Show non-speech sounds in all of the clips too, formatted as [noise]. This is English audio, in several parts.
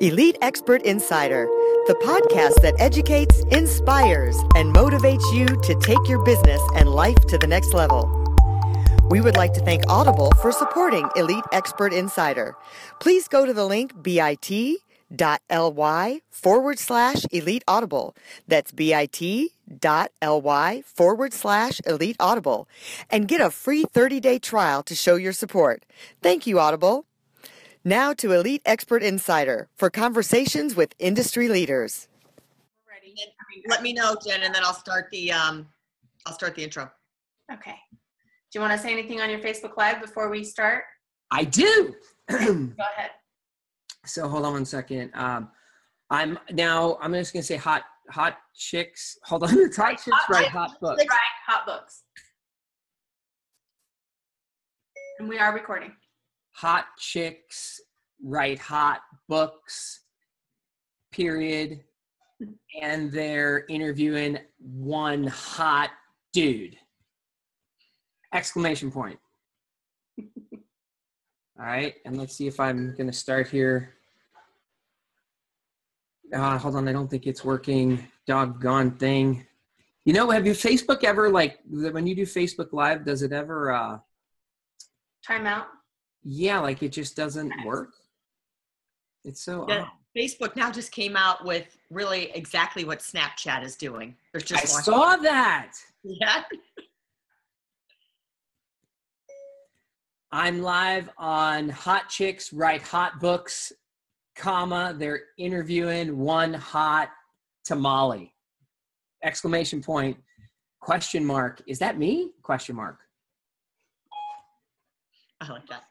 Elite Expert Insider, the podcast that educates, inspires, and motivates you to take your business and life to the next level. We would like to thank Audible for supporting Elite Expert Insider. Please go to the link bit.ly forward slash elite audible. That's bit.ly forward slash elite audible and get a free 30 day trial to show your support. Thank you, Audible. Now to Elite Expert Insider for conversations with industry leaders. Ready. Let me know, Jenn, and then I'll start the um, I'll start the intro. Okay. Do you want to say anything on your Facebook Live before we start? I do. [clears throat] Go ahead. So hold on one second. Um, I'm now. I'm just gonna say hot, hot chicks. Hold on, [laughs] it's hot chicks, hot right? chicks. Hot books. Right, hot books. And we are recording. Hot chicks, write Hot books. Period. And they're interviewing one hot dude. Exclamation point. [laughs] All right, and let's see if I'm gonna start here. Uh, hold on, I don't think it's working. Doggone thing. You know, have you Facebook ever like when you do Facebook Live? Does it ever? uh Time out. Yeah, like it just doesn't work. It's so. Yeah, odd. Facebook now just came out with really exactly what Snapchat is doing. There's I just one. saw that. Yeah. I'm live on Hot Chicks Write Hot Books, comma, they're interviewing one hot tamale. Exclamation point, question mark. Is that me? Question mark. I like that.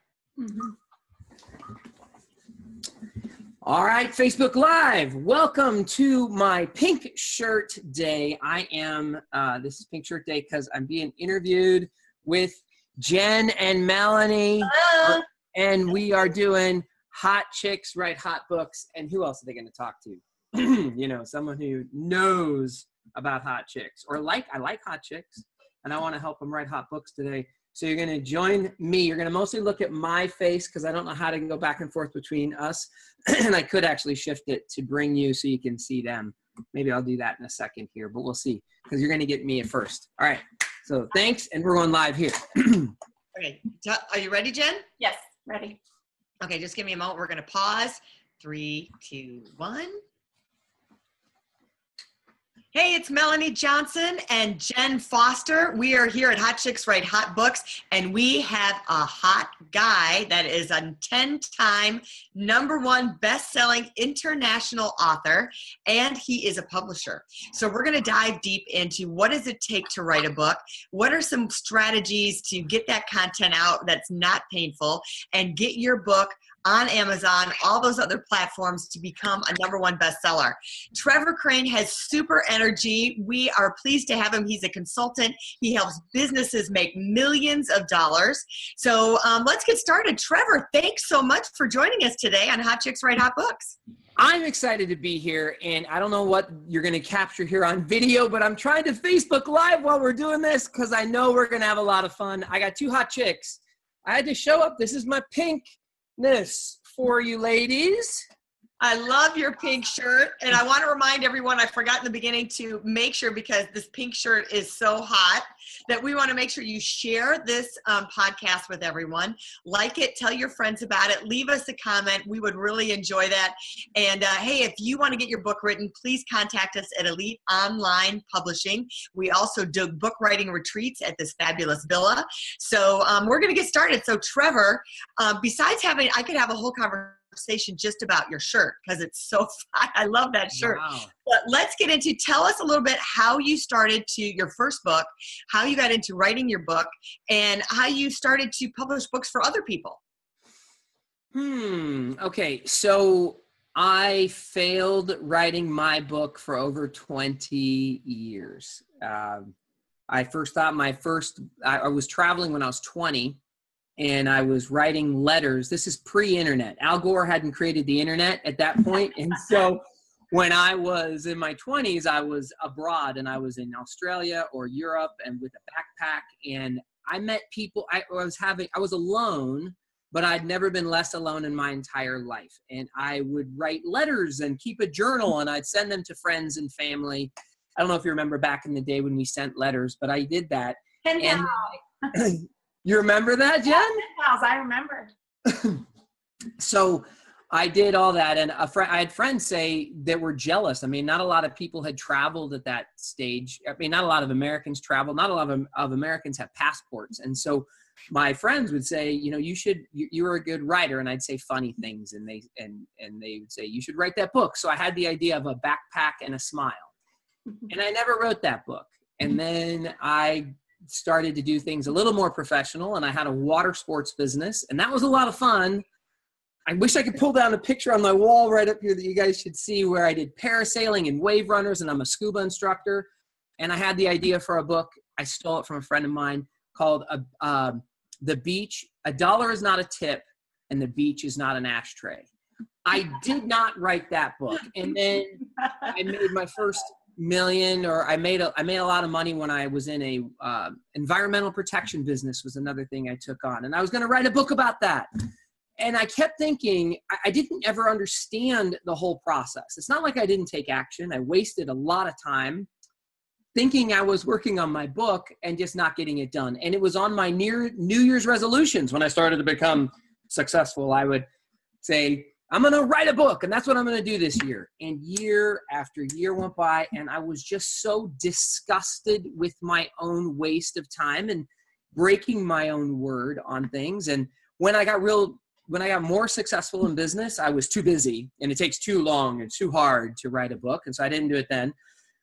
All right, Facebook Live. Welcome to my pink shirt day. I am, uh, this is pink shirt day because I'm being interviewed with Jenn and Melanie. Hello. and we are doing hot chicks write hot books and who else are they going to talk to [clears throat] you know someone who knows about hot chicks or like i like hot chicks and i want to help them write hot books today so you're going to join me you're going to mostly look at my face because i don't know how to go back and forth between us [clears throat] and i could actually shift it to bring you so you can see them maybe i'll do that in a second here but we'll see because you're going to get me at first all right so thanks and we're going live here [clears throat] Okay. Are you ready, Jenn? Yes, ready. Okay, just give me a moment. We're going to pause. Three, two, one. Hey, it's Melanie Johnson and Jenn Foster. We are here at Hot Chicks Write Hot Books, and we have a hot guy that is a 10 time number one best selling international author, and he is a publisher. So, we're going to dive deep into what does it take to write a book? What are some strategies to get that content out that's not painful and get your book on Amazon, all those other platforms to become a number one bestseller. Trevor Crane has super energy. We are pleased to have him. He's a consultant. He helps businesses make millions of dollars. So um, let's get started. Trevor, thanks so much for joining us today on Hot Chicks Write Hot Books. I'm excited to be here, and I don't know what you're going to capture here on video, but I'm trying to Facebook Live while we're doing this because I know we're going to have a lot of fun. I got two hot chicks. I had to show up. This is my pinkness for you ladies. I love your pink shirt. And I want to remind everyone, I forgot in the beginning to make sure because this pink shirt is so hot that we want to make sure you share this um, podcast with everyone. Like it, tell your friends about it, leave us a comment. We would really enjoy that. And uh, hey, if you want to get your book written, please contact us at Elite Online Publishing. We also do book writing retreats at this fabulous villa. So um, we're going to get started. So, Trevor, uh, besides having, I could have a whole conversation just about your shirt because it's so [laughs] fun. I love that shirt. Wow. But let's get into tell us a little bit how you started to your first book, how you got into writing your book, and how you started to publish books for other people. Hmm. Okay. So I failed writing my book for over 20 years. Um, I first thought my first, I, I was traveling when I was 20 and I was writing letters. This is pre internet. Al Gore hadn't created the internet at that point. And [laughs] so when I was in my 20s, I was abroad and I was in Australia or Europe and with a backpack. And I met people, I was having, I was alone but I'd never been less alone in my entire life. And I would write letters and keep a journal and I'd send them to friends and family. I don't know if you remember back in the day when we sent letters, but I did that. And- pals. [clears throat] you remember that, Jenn? Pals, I remember. [clears throat] so I did all that, and a friend, I had friends say that were jealous. I mean, not a lot of people had traveled at that stage. I mean, not a lot of Americans traveled. Not a lot of, of Americans have passports, and so my friends would say, you know, you should. You, you're a good writer, and I'd say funny things, and they and and they would say you should write that book. So I had the idea of a backpack and a smile, [laughs] and I never wrote that book. And then I started to do things a little more professional, and I had a water sports business, and that was a lot of fun. I wish I could pull down a picture on my wall right up here that you guys should see where I did parasailing and wave runners, and I'm a scuba instructor. And I had the idea for a book. I stole it from a friend of mine called uh, um, "The Beach." A dollar is not a tip, and the beach is not an ashtray. I did not write that book, and then I made my first million, or I made a I made a lot of money when I was in a uh, environmental protection business. Was another thing I took on, and I was going to write a book about that and I kept thinking, I, I didn't ever understand the whole process. It's not like I didn't take action. I wasted a lot of time thinking I was working on my book and just not getting it done. And it was on my near New Year's resolutions when I started to become successful. I would say, I'm going to write a book and that's what I'm going to do this year. And year after year went by and I was just so disgusted with my own waste of time and breaking my own word on things. And when I got real when I got more successful in business, I was too busy and it takes too long and too hard to write a book. And so I didn't do it then.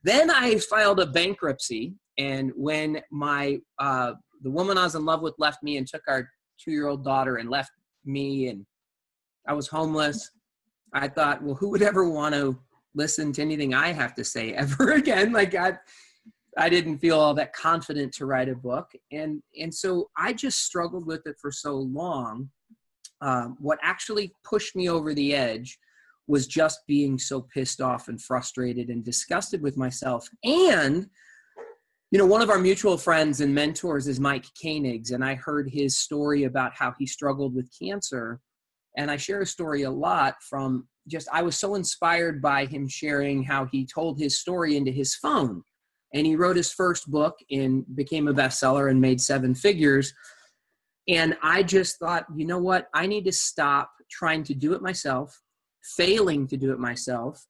Then I filed a bankruptcy. And when my, uh, the woman I was in love with left me and took our two year old daughter and left me and I was homeless, I thought, well, who would ever want to listen to anything I have to say [laughs] ever again? Like I, I didn't feel all that confident to write a book. And, and so I just struggled with it for so long um, what actually pushed me over the edge was just being so pissed off and frustrated and disgusted with myself. And, you know, one of our mutual friends and mentors is Mike Koenigs, and I heard his story about how he struggled with cancer. And I share a story a lot from just, I was so inspired by him sharing how he told his story into his phone. And he wrote his first book and became a bestseller and made seven figures and I just thought, you know what? I need to stop trying to do it myself, failing to do it myself.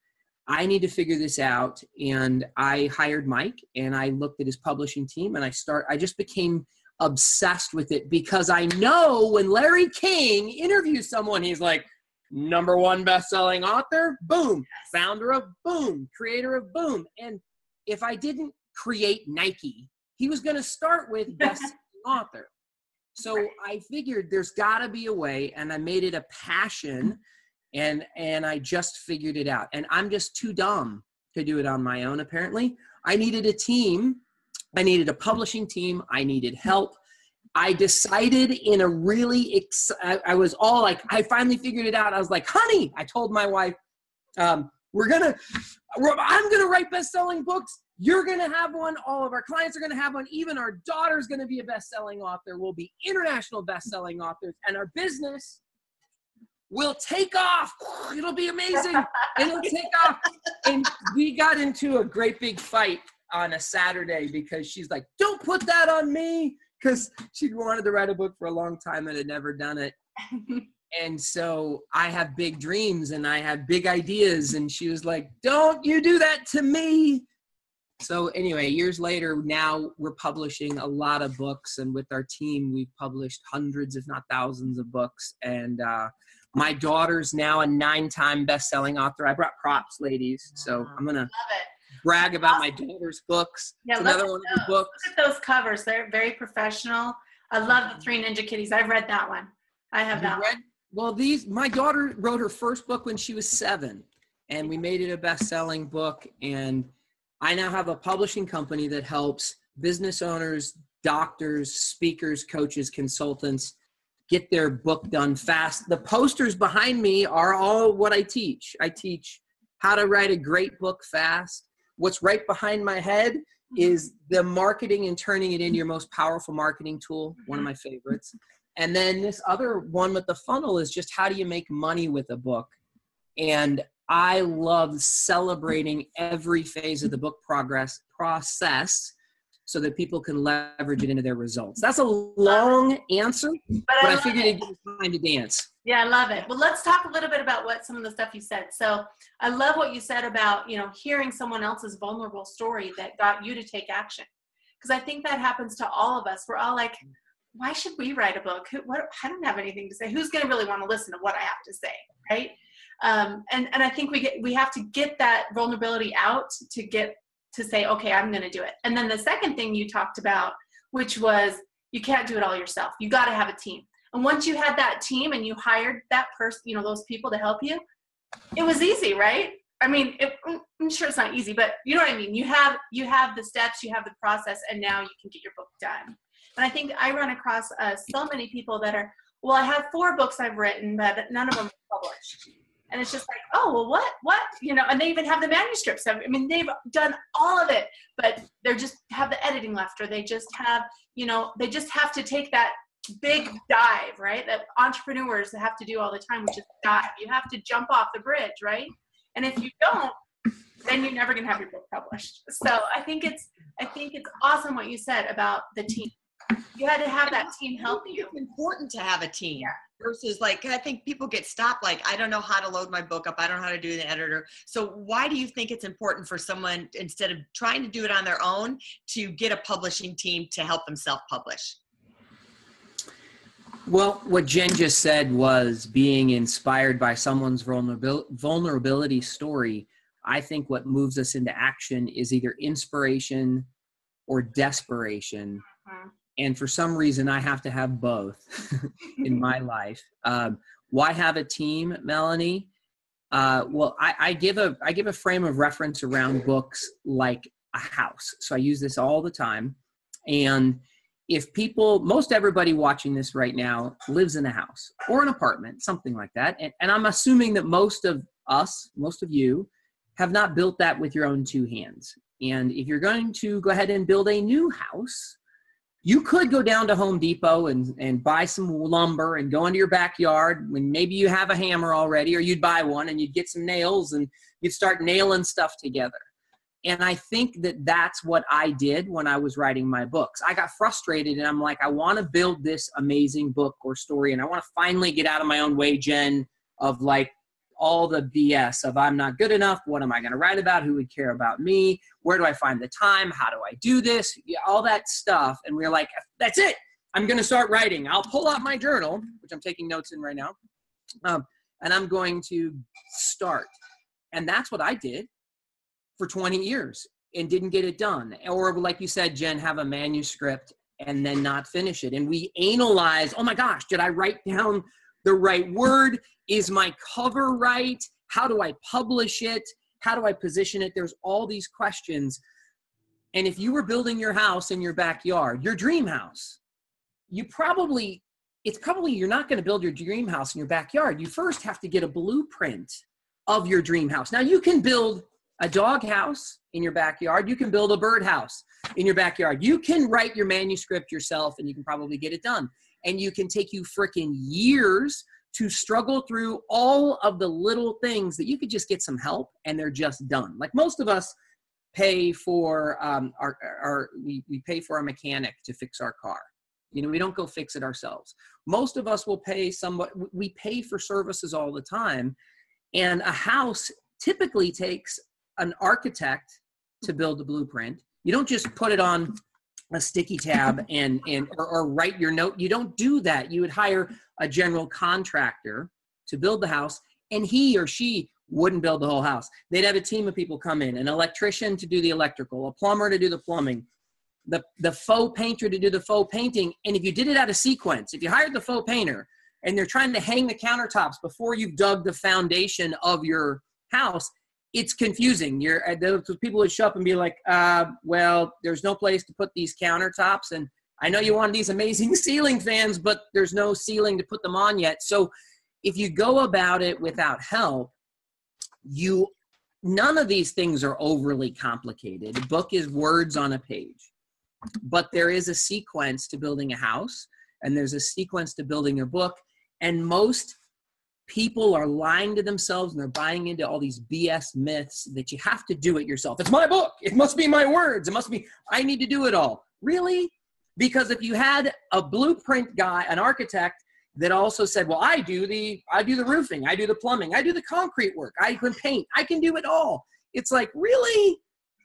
I need to figure this out. And I hired Mike and I looked at his publishing team and I start I just became obsessed with it because I know when Larry King interviews someone, he's like, number one best-selling author, boom, founder of boom, creator of boom. And if I didn't create Nike, he was gonna start with [laughs] best author. So right. I figured there's got to be a way, and I made it a passion, and and I just figured it out. And I'm just too dumb to do it on my own. Apparently, I needed a team. I needed a publishing team. I needed help. I decided in a really, ex- I, I was all like, I finally figured it out. I was like, honey, I told my wife, um, we're gonna, we're, I'm gonna write best-selling books you're going to have one. All of our clients are going to have one. Even our daughter's going to be a best selling author. We'll be international best selling authors. And our business will take off. It'll be amazing. [laughs] It'll take off. And we got into a great big fight on a Saturday because she's like, don't put that on me. Because she wanted to write a book for a long time and had never done it. [laughs] and so I have big dreams and I have big ideas. And she was like, don't you do that to me so anyway years later now we're publishing a lot of books and with our team we've published hundreds if not thousands of books and uh, my daughter's now a nine-time best-selling author i brought props ladies so i'm gonna brag about my daughter's books yeah, another one of the books look at those covers they're very professional i love the three ninja kitties i've read that one i have that read, one. well these my daughter wrote her first book when she was seven and we made it a best-selling book and I now have a publishing company that helps business owners, doctors, speakers, coaches, consultants get their book done fast. The posters behind me are all what I teach. I teach how to write a great book fast. What's right behind my head mm-hmm. is the marketing and turning it into your most powerful marketing tool, one of mm-hmm. my favorites. And then this other one with the funnel is just how do you make money with a book? And I love celebrating every phase of the book progress process so that people can leverage it into their results. That's a long answer, but, but I, I figured it. would give time to dance. Yeah, I love it. Well, let's talk a little bit about what some of the stuff you said. So I love what you said about, you know, hearing someone else's vulnerable story that got you to take action. Because I think that happens to all of us. We're all like, why should we write a book? Who, what, I don't have anything to say. Who's going to really want to listen to what I have to say, right? Um, and and I think we get we have to get that vulnerability out to get to say, okay, I'm going to do it. And then the second thing you talked about, which was you can't do it all yourself. You got to have a team. And once you had that team and you hired that person, you know, those people to help you, it was easy, right? I mean, it, I'm sure it's not easy, but you know what I mean. You have you have the steps, you have the process, and now you can get your book done. And I think I run across uh, so many people that are, well, I have four books I've written, but none of them are published and it's just like oh well what what you know and they even have the manuscripts i mean they've done all of it but they're just have the editing left or they just have you know they just have to take that big dive right? That entrepreneurs have to do all the time which is dive. You have to jump off the bridge right? And if you don't then you're never going to have your book published. So i think it's i think it's awesome what you said about the team. You had to have that team help you. it's important to have a team yeah. versus like i think people get stopped like i don't know how to load my book up. I don't know how to do the editor. So why do you think it's important for someone instead of trying to do it on their own to get a publishing team to help them self-publish well what jen just said was being inspired by someone's vulnerability story. I think what moves us into action is either inspiration or desperation. Uh-huh. And for some reason i have to have both [laughs] in my [laughs] life. Um, why have a team melanie? Uh, well I, I, give a i give a frame of reference around books like a house. So i use this all the time. And if people most everybody watching this right now lives in a house or an apartment something like that and, and i'm assuming that most of us most of you have not built that with your own two hands and if you're going to go ahead and build a new house you could go down to Home Depot and, and buy some lumber and go into your backyard when maybe you have a hammer already, or you'd buy one and you'd get some nails and you'd start nailing stuff together. And I think that that's what I did when I was writing my books. I got frustrated and I'm like, I want to build this amazing book or story, and I want to finally get out of my own way, Jenn, of like all the BS of I'm not good enough. What am I going to write about? Who would care about me? Where do I find the time? How do I do this? All that stuff. And we are like, that's it. I'm going to start writing. I'll pull out my journal, which I'm taking notes in right now, um, and I'm going to start. And that's what I did for 20 years and didn't get it done. Or, like you said, Jenn, have a manuscript and then not finish it. And we analyze, oh my gosh, did I write down the right word? Is my cover right? How do I publish it? How do I position it? There's all these questions. And if you were building your house in your backyard, your dream house, you probably, it's probably you're not going to build your dream house in your backyard. You first have to get a blueprint of your dream house. Now, you can build a dog house in your backyard. You can build a bird house in your backyard. You can write your manuscript yourself and you can probably get it done. And you can take you freaking years to struggle through all of the little things that you could just get some help and they're just done. Like most of us pay for um, our, our we, we pay for a mechanic to fix our car. You know, we don't go fix it ourselves. Most of us will pay somebody, we pay for services all the time. And a house typically takes an architect to build the blueprint. You don't just put it on a sticky tab [laughs] and and or, or, write your note. You don't do that. You would hire a general contractor to build the house and he or she wouldn't build the whole house. They'd have a team of people come in an electrician to do the electrical a plumber to do the plumbing the the faux painter to do the faux painting. And if you did it out of sequence if you hired the faux painter and they're trying to hang the countertops before you've dug the foundation of your house it's confusing. You're uh, those people would show up and be like, uh, "Well, there's no place to put these countertops, and I know you want these amazing [laughs] ceiling fans, but there's no ceiling to put them on yet." So, if you go about it without help, you none of these things are overly complicated. A book is words on a page, but there is a sequence to building a house. and there's a sequence to building a book. And most people are lying to themselves and they're buying into all these BS myths that you have to do it yourself. It's my book. It must be my words. It must be, I need to do it all. Really? Because if you had a blueprint guy, an architect that also said, well, I do the, I do the roofing, I do the plumbing, I do the concrete work, I can paint, I can do it all. It's like, really?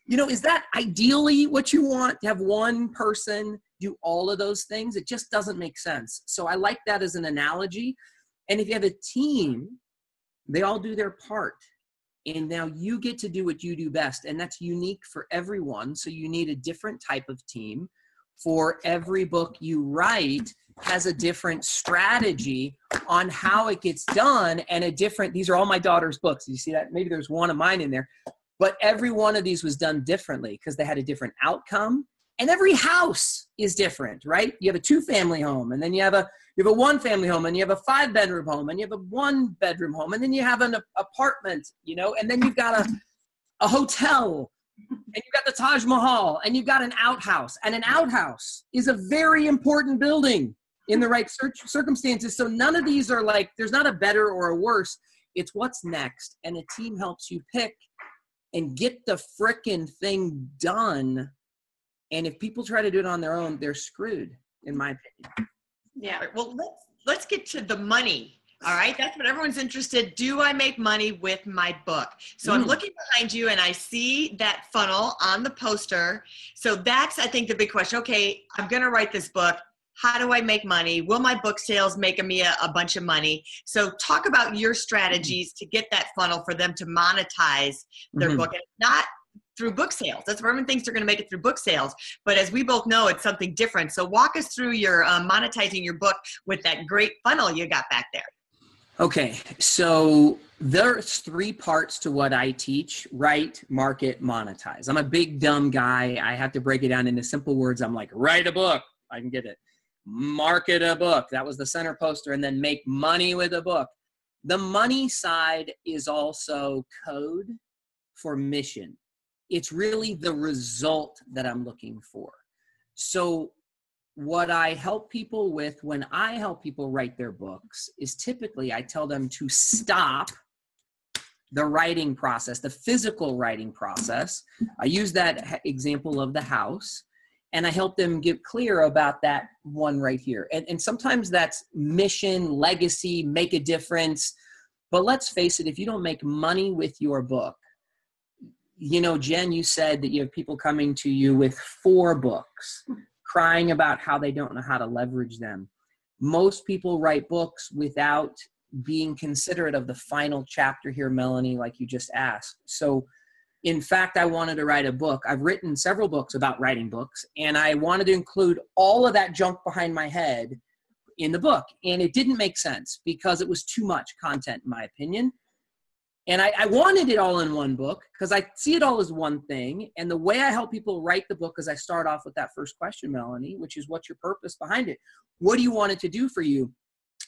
You know, is that ideally what you want to have one person do all of those things? It just doesn't make sense. So I like that as an analogy. And if you have a team, they all do their part. And now you get to do what you do best. And that's unique for everyone. So you need a different type of team. For every book you write has a different strategy on how it gets done and a different, these are all my daughter's books. You see that? Maybe there's one of mine in there. But every one of these was done differently because they had a different outcome. And every house is different, right? You have a two family home, and then you have a you have a one family home, and you have a five bedroom home, and you have a one bedroom home, and then you have an apartment, you know, and then you've got a, a hotel, and you've got the Taj Mahal, and you've got an outhouse. And an outhouse is a very important building in the right circumstances. So none of these are like, there's not a better or a worse. It's what's next. And a team helps you pick and get the frickin' thing done. And if people try to do it on their own, they're screwed, in my opinion. Yeah. Well, let's let's get to the money. All right, that's what everyone's interested. Do I make money with my book? So mm. I'm looking behind you and I see that funnel on the poster. So that's I think the big question. Okay, I'm going to write this book how do I make money? Will my book sales make me a, a bunch of money? So talk about your strategies to get that funnel for them to monetize their mm-hmm. book. And not through book sales. That's everyone thinks they're going to make it through book sales. But as we both know, it's something different. So walk us through your uh, monetizing your book with that great funnel you got back there. Okay, so there's three parts to what I teach write, market, monetize. I'm a big, dumb guy. I have to break it down into simple words. I'm like, write a book. I can get it market a book. That was the center poster, and then make money with a book. The money side is also code for mission. It's really the result that I'm looking for. So, what I help people with when I help people write their books is typically I tell them to stop the writing process, the physical writing process. I use that example of the house and I help them get clear about that one right here. And, and sometimes that's mission, legacy, make a difference. But let's face it, if you don't make money with your book, you know, Jenn, you said that you have people coming to you with four books, crying about how they don't know how to leverage them. Most people write books without being considerate of the final chapter here, Melanie, like you just asked. So in fact, I wanted to write a book. I've written several books about writing books, and I wanted to include all of that junk behind my head in the book. And it didn't make sense because it was too much content, in my opinion. And I, I wanted it all in one book because I see it all as one thing. And the way I help people write the book is I start off with that first question, Melanie, which is what's your purpose behind it? What do you want it to do for you?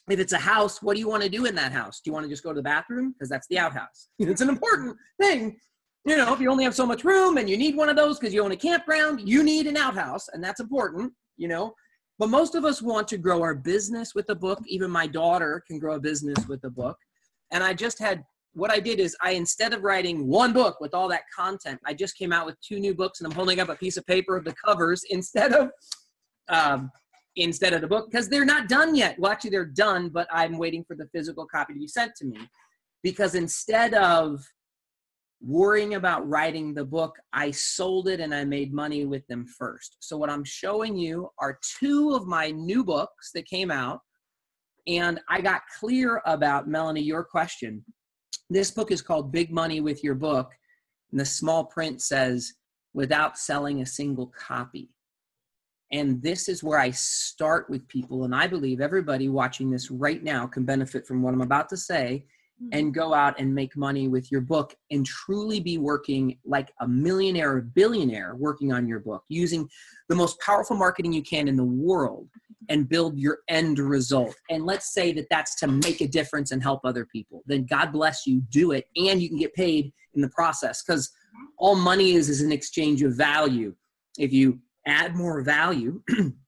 If it's a house, what do you want to do in that house? Do you want to just go to the bathroom? Because that's the outhouse. [laughs] it's an important thing you know, if you only have so much room and you need one of those because you own a campground, you need an outhouse, and that's important, you know. But most of us want to grow our business with a book. Even my daughter can grow a business with a book. And I just had what I did is I instead of writing one book with all that content, I just came out with two new books, and I'm holding up a piece of paper of the covers instead of um, instead of the book because they're not done yet. Well, actually, they're done, but I'm waiting for the physical copy to be sent to me because instead of worrying about writing the book, I sold it and I made money with them first. So, what I'm showing you are two of my new books that came out. And I got clear about, Melanie, your question. This book is called Big Money with Your Book. And the small print says, without selling a single copy. And this is where I start with people. And I believe everybody watching this right now can benefit from what I'm about to say and mm-hmm. go out and make money with your book and truly be working like a millionaire or billionaire working on your book using the most powerful marketing you can in the world and build your end result and let's say that that's to make a difference and help other people then god bless you do it and you can get paid in the process because all money is is an exchange of value if you add more value [clears throat]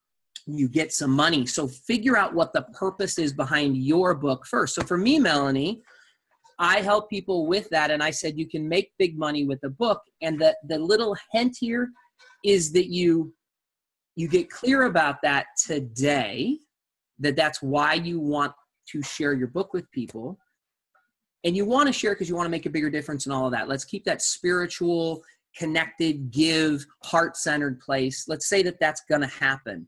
you get some money. So figure out what the purpose is behind your book first. So for me, Melanie, I help people with that. And I said, you can make big money with a book. And the, the little hint here is that you, you get clear about that today, that that's why you want to share your book with people. And you want to share because you want to make a bigger difference in all of that. Let's keep that spiritual, connected, give, heart centered place. Let's say that that's going to happen.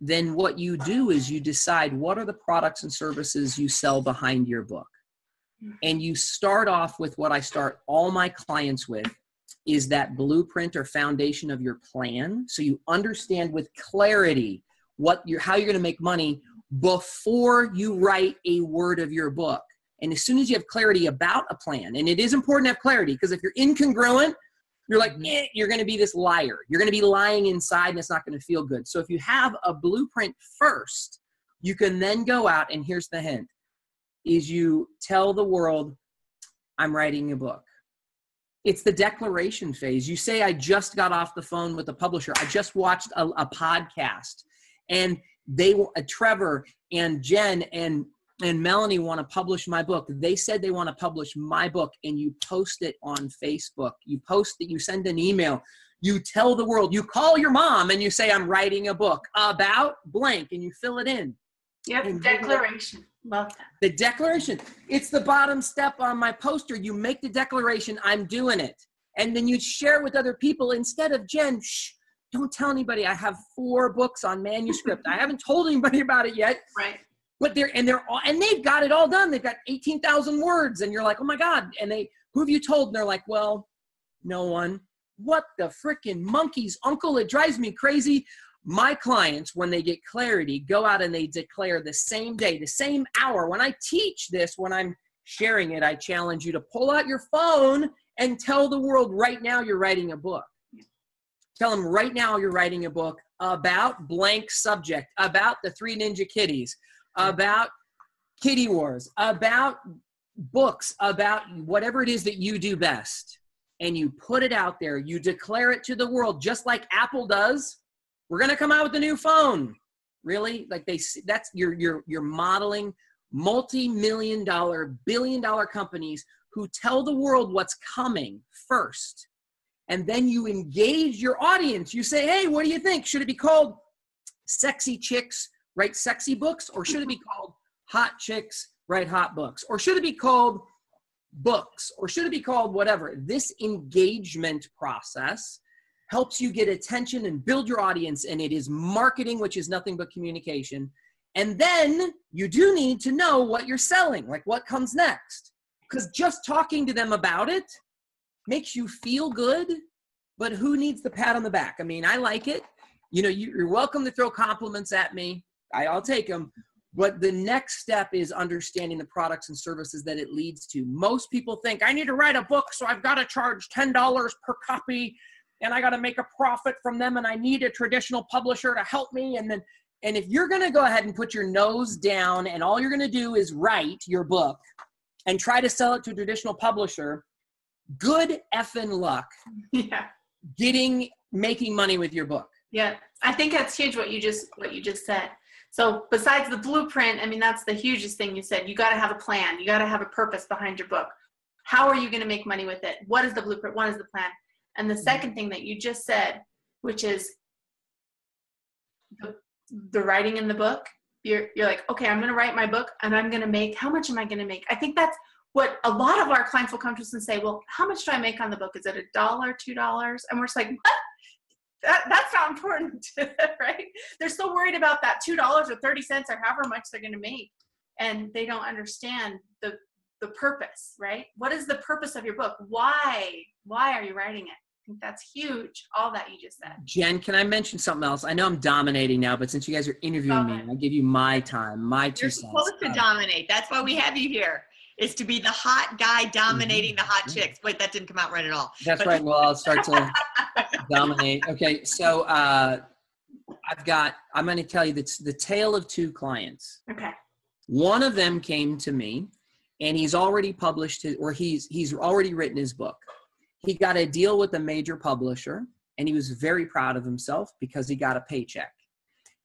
Then what you do is you decide what are the products and services you sell behind your book. And you start off with what I start all my clients with is that blueprint or foundation of your plan so you understand with clarity what you're how you're going to make money before you write a word of your book. And as soon as you have clarity about a plan, and it is important to have clarity because if you're incongruent, you're like, eh, you're going to be this liar. You're going to be lying inside and it's not going to feel good. So if you have a blueprint first, you can then go out and here's the hint is you tell the world, I'm writing a book. It's the declaration phase. You say, I just got off the phone with a publisher. I just watched a, a podcast and they, uh, Trevor and Jenn and and Melanie want to publish my book. They said they want to publish my book, and you post it on Facebook. You post it, you send an email, you tell the world, you call your mom and you say, I'm writing a book about blank, and you fill it in. Yep, And declaration. Love that. The declaration. It's the bottom step on my poster. You make the declaration, I'm doing it. And then you share with other people instead of Jenn, shh, don't tell anybody. I have four books on manuscript. I haven't told anybody about it yet. Right. But they're and they're all and they've got it all done. They've got 18,000 words. And you're like, oh my God. And they who have you told? And they're like, well, no one. What the freaking monkeys, uncle? It drives me crazy. My clients, when they get clarity, go out and they declare the same day, the same hour. When I teach this, when I'm sharing it, I challenge you to pull out your phone and tell the world right now you're writing a book. Tell them right now you're writing a book about blank subject, about the three ninja kitties, about kitty wars, about books, about whatever it is that you do best. And you put it out there, you declare it to the world, just like Apple does. We're going to come out with a new phone. Really? Like they that's you're you're you're modeling multi-million dollar, billion dollar companies who tell the world what's coming first. And then you engage your audience. You say, "Hey, what do you think? Should it be called Sexy Chicks Write Sexy Books or should it be called Hot Chicks Write Hot Books or should it be called books or should it be called whatever?" This engagement process helps you get attention and build your audience and it is marketing which is nothing but communication. And then you do need to know what you're selling like what comes next. Because just talking to them about it makes you feel good but who needs the pat on the back? I mean i like it. You know you, are welcome to throw compliments at me. I'll take them but the next step is understanding the products and services that it leads to. Most people think i need to write a book so i've got to charge $10 per copy and I got to make a profit from them and I need a traditional publisher to help me and then and if you're going to go ahead and put your nose down and all you're going to do is write your book and try to sell it to a traditional publisher, good effing luck [laughs] Yeah. getting making money with your book. Yeah. I think that's huge what you just what you just said. So besides the blueprint, I mean that's the hugest thing you said. You got to have a plan. You got to have a purpose behind your book. How are you going to make money with it? What is the blueprint? What is the plan? And the mm-hmm. second thing that you just said, which is the, the writing in the book, you're, you're like, okay, I'm going to write my book and I'm going to make, how much am I going to make? I think that's what a lot of our clients will come to us and say, well, how much do I make on the book? Is it a dollar, two dollars? And we're just like, what? That, that's not important, [laughs] right? They're so worried about that two dollars or thirty cents or however much they're going to make, and they don't understand the the purpose, right? What is the purpose of your book? Why? Why are you writing it? I think that's huge. All that you just said. Jenn, can I mention something else? I know I'm dominating now, but since you guys are interviewing me, I'll give you my time, my 2 You're cents. supposed to dominate. That's why we have you here. Is to be the hot guy dominating the hot chicks. Wait, that didn't come out right at all. That's But- right. Well, I'll start to [laughs] dominate. Okay, so uh, I've got. I'm going to tell you that's the tale of two clients. Okay. One of them came to me, and he's already published his, or he's he's already written his book. He got a deal with a major publisher, and he was very proud of himself because he got a paycheck.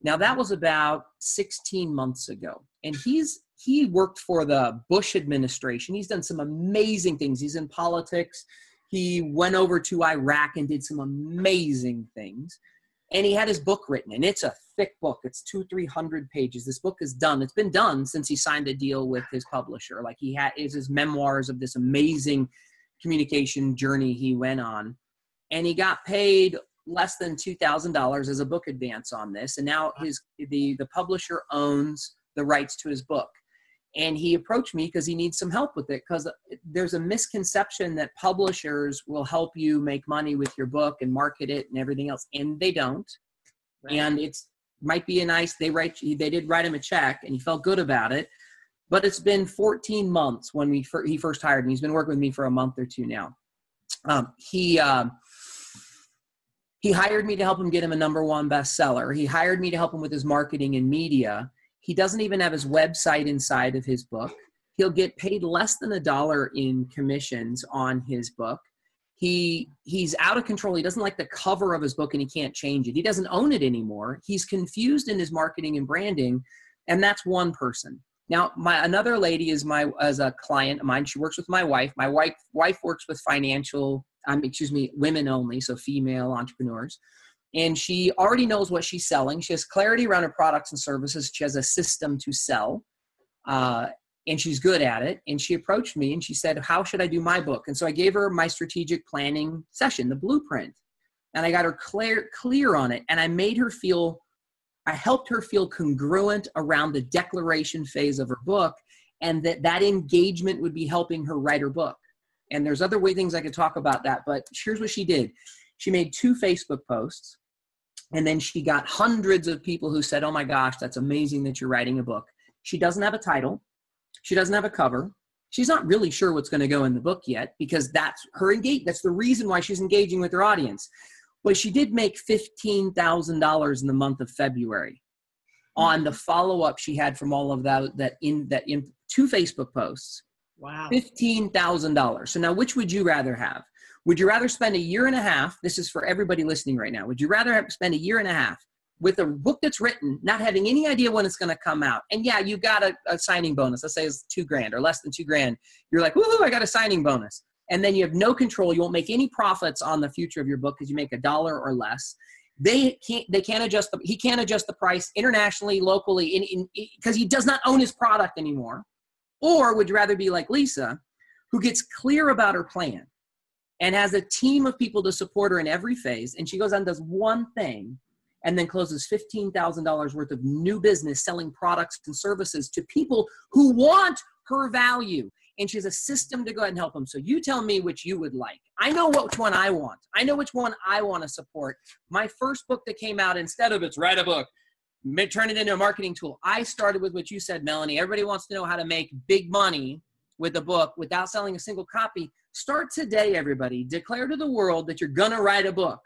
Now that was about 16 months ago, and he's he worked for the Bush administration. He's done some amazing things. He's in politics. He went over to Iraq and did some amazing things. And he had his book written, and it's a thick book. It's two, three hundred pages. This book is done. It's been done since he signed a deal with his publisher. Like he had is his memoirs of this amazing communication journey he went on. And he got paid less than two thousand dollars as a book advance on this. And now his the the publisher owns the rights to his book and he approached me because he needs some help with it because there's a misconception that publishers will help you make money with your book and market it and everything else and they don't right. and it's might be a nice they write they did write him a check and he felt good about it but it's been 14 months when we he first hired me he's been working with me for a month or two now um, he um, he hired me to help him get him a number one bestseller he hired me to help him with his marketing and media he doesn't even have his website inside of his book. He'll get paid less than a dollar in commissions on his book. He he's out of control. He doesn't like the cover of his book and he can't change it. He doesn't own it anymore. He's confused in his marketing and branding, and that's one person. Now, my another lady is my as a client of mine. She works with my wife. My wife wife works with financial, um, excuse me, women only, so female entrepreneurs and she already knows what she's selling. She has clarity around her products and services. She has a system to sell, uh, and she's good at it. And she approached me and she said, "How should I do my book?" And so I gave her my strategic planning session, the blueprint, and I got her clear clear on it. And I made her feel, I helped her feel congruent around the declaration phase of her book, and that that engagement would be helping her write her book. And there's other way things I could talk about that, but here's what she did. She made two Facebook posts and then she got hundreds of people who said, Oh my gosh, that's amazing that you're writing a book. She doesn't have a title, she doesn't have a cover. She's not really sure what's going to go in the book yet because that's her engage. That's the reason why she's engaging with her audience. But she did make fifteen thousand dollars in the month of February on the follow up she had from all of that that in that in two Facebook posts. Wow, fifteen thousand dollars. So now, which would you rather have? Would you rather spend a year and a half? This is for everybody listening right now. Would you rather have, spend a year and a half with a book that's written, not having any idea when it's going to come out? And yeah, you got a, a signing bonus. Let's say it's two grand or less than two grand. You're like, woohoo, I got a signing bonus. And then you have no control. You won't make any profits on the future of your book because you make a dollar or less they can't they can't adjust the he can't adjust the price internationally locally because he does not own his product anymore or would you rather be like lisa who gets clear about her plan and has a team of people to support her in every phase. And she goes on and does one thing and then closes $15,000 worth of new business selling products and services to people who want her value. And she has a system to go ahead and help them. So you tell me which you would like. I know which one I want. I know which one I want to support. My first book that came out, instead of it's write a book, turn it into a marketing tool. I started with what you said, Melanie. Everybody wants to know how to make big money with a book without selling a single copy. Start today, everybody. Declare to the world that you're going to write a book.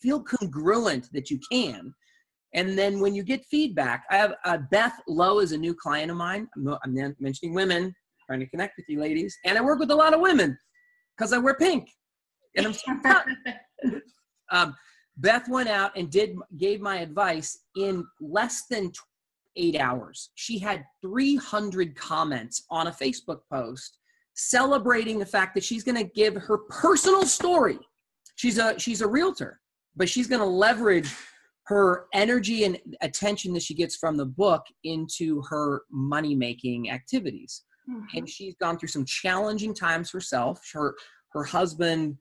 Feel congruent that you can. And then when you get feedback, I have uh, Beth Lowe is a new client of mine. I'm, I'm mentioning women, trying to connect with you ladies. And I work with a lot of women because I wear pink. And I'm so [laughs] um, Beth went out and did gave my advice in less than eight hours. She had 300 comments on a Facebook post celebrating the fact that she's going to give her personal story. She's a she's a realtor, but she's going to leverage her energy and attention that she gets from the book into her money making activities. Mm-hmm. And she's gone through some challenging times herself. Her her husband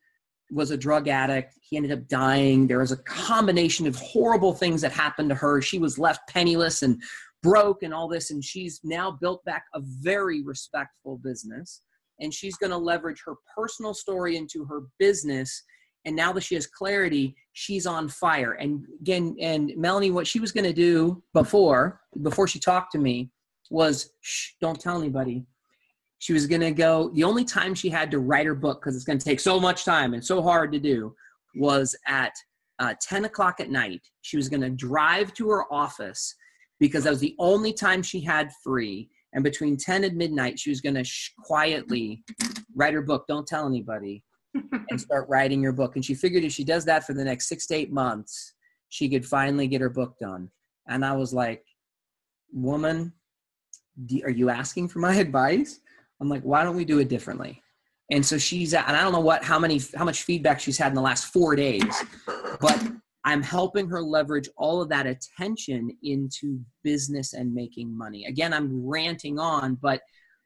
was a drug addict. He ended up dying. There was a combination of horrible things that happened to her. She was left penniless and broke and all this. And she's now built back a very respectful business and she's going to leverage her personal story into her business and now that she has clarity she's on fire and again and melanie what she was going to do before before she talked to me was Shh, don't tell anybody. She was going to go the only time she had to write her book because it's going to take so much time and so hard to do was at uh, 10 o'clock at night. She was going to drive to her office because that was the only time she had free and between 10 and midnight she was going to sh- quietly write her book don't tell anybody [laughs] and start writing her book. And she figured if she does that for the next six to eight months she could finally get her book done. And I was like, woman, are you asking for my [laughs] advice? I'm like, why don't we do it differently? And so she's and I don't know what how many how much feedback she's had in the last four days, but I'm helping her leverage all of that attention into business and making money. Again, I'm ranting on, but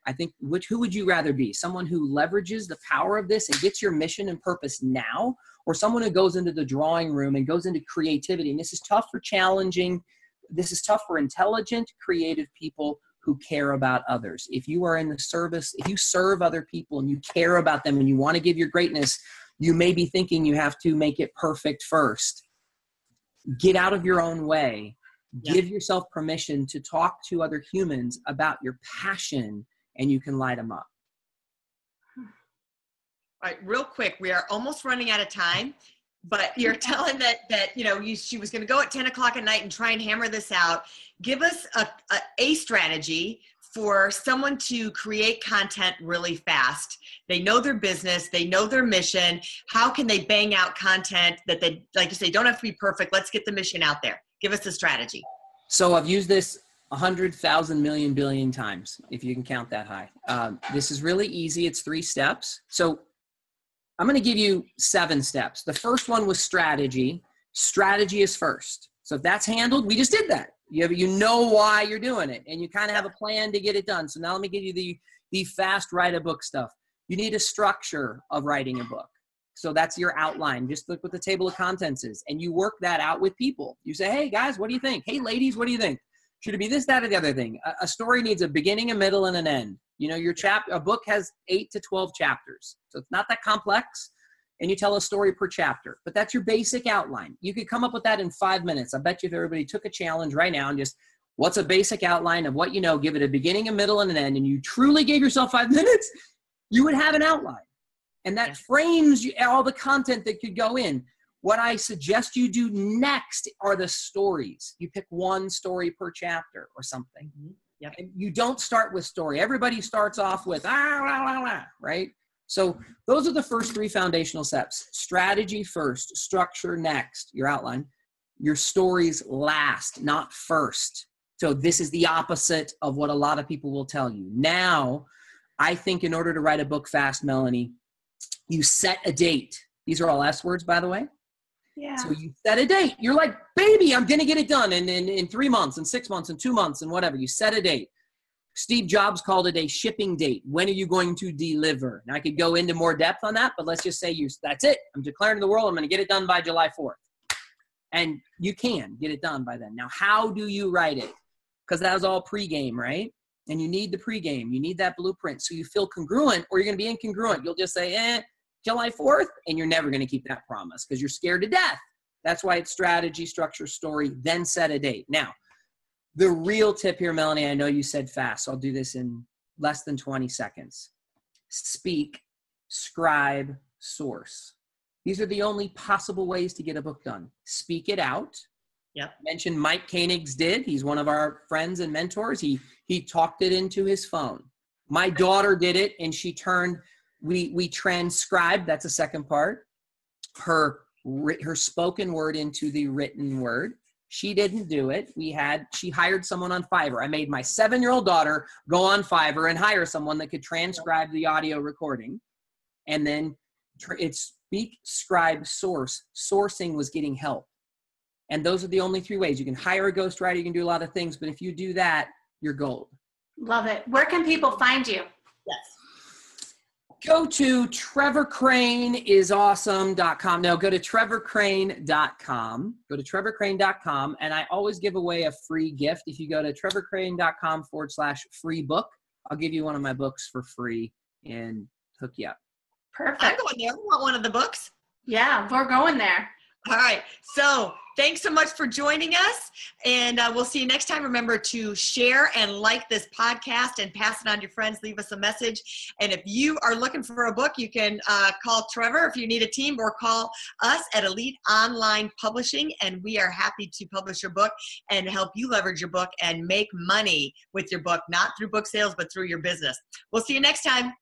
I think which who would you rather be? Someone who leverages the power of this and gets your mission and purpose now, or someone who goes into the drawing room and goes into creativity. And this is tough for challenging. This is tough for intelligent, creative people who care about others. If you are in the service, if you serve other people and you care about them and you want to give your greatness, you may be thinking you have to make it perfect first. Get out of your own way. Yeah. Give yourself permission to talk to other humans about your passion and you can light them up. All right, real quick, we are almost running out of time but you're [laughs] telling that that you know you, she was going to go at 10 o'clock at night and try and hammer this out give us a, a, a, strategy for someone to create content really fast they know their business they know their mission how can they bang out content that they like you say don't have to be perfect let's get the mission out there give us a strategy so i've used this 100,000 million billion times, if you can count that high. Um, this is really easy. It's three steps. So I'm going to give you seven steps. The first one was strategy. Strategy is first. So if that's handled, we just did that. You, have, you know why you're doing it, and you kind of have a plan to get it done. So now let me give you the, the fast write a book stuff. You need a structure of writing a book. So that's your outline. Just look what the table of contents is, and you work that out with people. You say, hey, guys, what do you think? Hey, ladies, what do you think? Should it be this, that, or the other thing? A, a story needs a beginning, a middle, and an end. You know, your chap a book has eight to twelve chapters, so it's not that complex. And you tell a story per chapter, but that's your basic outline. You could come up with that in five minutes. I bet you if everybody took a challenge right now and just what's a basic outline of what you know, give it a beginning, a middle, and an end, and you truly gave yourself five [laughs] minutes, you would have an outline. And that frames all the content that could go in. What I suggest you do next are the stories. You pick one story per chapter or something. Mm-hmm. Yep. And you don't start with story. Everybody starts off with ah, right? So those are the first three foundational steps. Strategy first, structure next, your outline. Your stories last, not first. So this is the opposite of what a lot of people will tell you. Now, I think in order to write a book fast, Melanie, you set a date. These are all S words, by the way. Yeah. So you set a date. You're like, baby, I'm gonna get it done in, in, in three months and six months and two months and whatever. You set a date. Steve Jobs called it a shipping date. When are you going to deliver? Now I could go into more depth on that, but let's just say you that's it. I'm declaring to the world I'm gonna get it done by July 4th. And you can get it done by then. Now, how do you write it? Because that was all pregame, right? And you need the pregame. You need that blueprint. So you feel congruent or you're gonna be incongruent. You'll just say, eh, July 4th, and you're never going to keep that promise because you're scared to death. That's why it's strategy, structure, story, then set a date. Now, the real tip here, Melanie, I know you said fast, so I'll do this in less than 20 seconds. Speak, scribe, source. These are the only possible ways to get a book done. Speak it out. Yeah. Mentioned Mike Koenigs did. He's one of our friends and mentors. He he talked it into his phone. My daughter did it, and she turned we we transcribed that's the second part her her spoken word into the written word. She didn't do it. We had she hired someone on fiverr. I made my seven year old daughter go on fiverr and hire someone that could transcribe the audio recording. And then it's speak scribe source. Sourcing was getting help. And those are the only three ways. You can hire a ghostwriter you can do a lot of things but if you do that you're gold. Love it. Where can people find you? Yes Go to trevorcraneisawesome.com. No, go to trevorcrane.com. Go to trevorcrane.com. And I always give away a free gift. If you go to trevorcrane.com forward slash free book, I'll give you one of my books for free and hook you up. Perfect. I'm going there. I want one of the books. Yeah, we're going there. All right. So thanks so much for joining us. And uh, we'll see you next time. Remember to share and like this podcast and pass it on to your friends. Leave us a message. And if you are looking for a book, you can uh, call Trevor if you need a team or call us at Elite Online Publishing. And we are happy to publish your book and help you leverage your book and make money with your book, not through book sales, but through your business. We'll see you next time.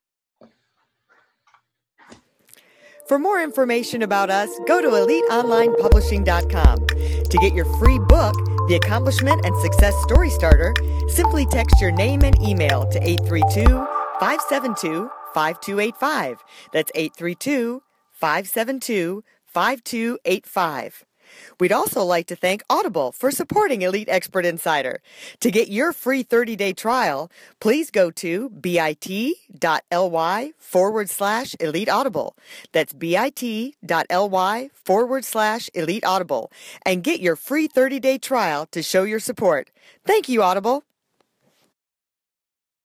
For more information about us, go to eliteonlinepublishing.com. To get your free book, The Accomplishment and Success Story Starter, simply text your name and email to 832 572 5285. That's 832 572 5285. We'd also like to thank Audible for supporting Elite Expert Insider. To get your free 30 day trial, please go to bit.ly forward slash elite audible. That's bit.ly forward slash elite audible and get your free 30 day trial to show your support. Thank you, Audible.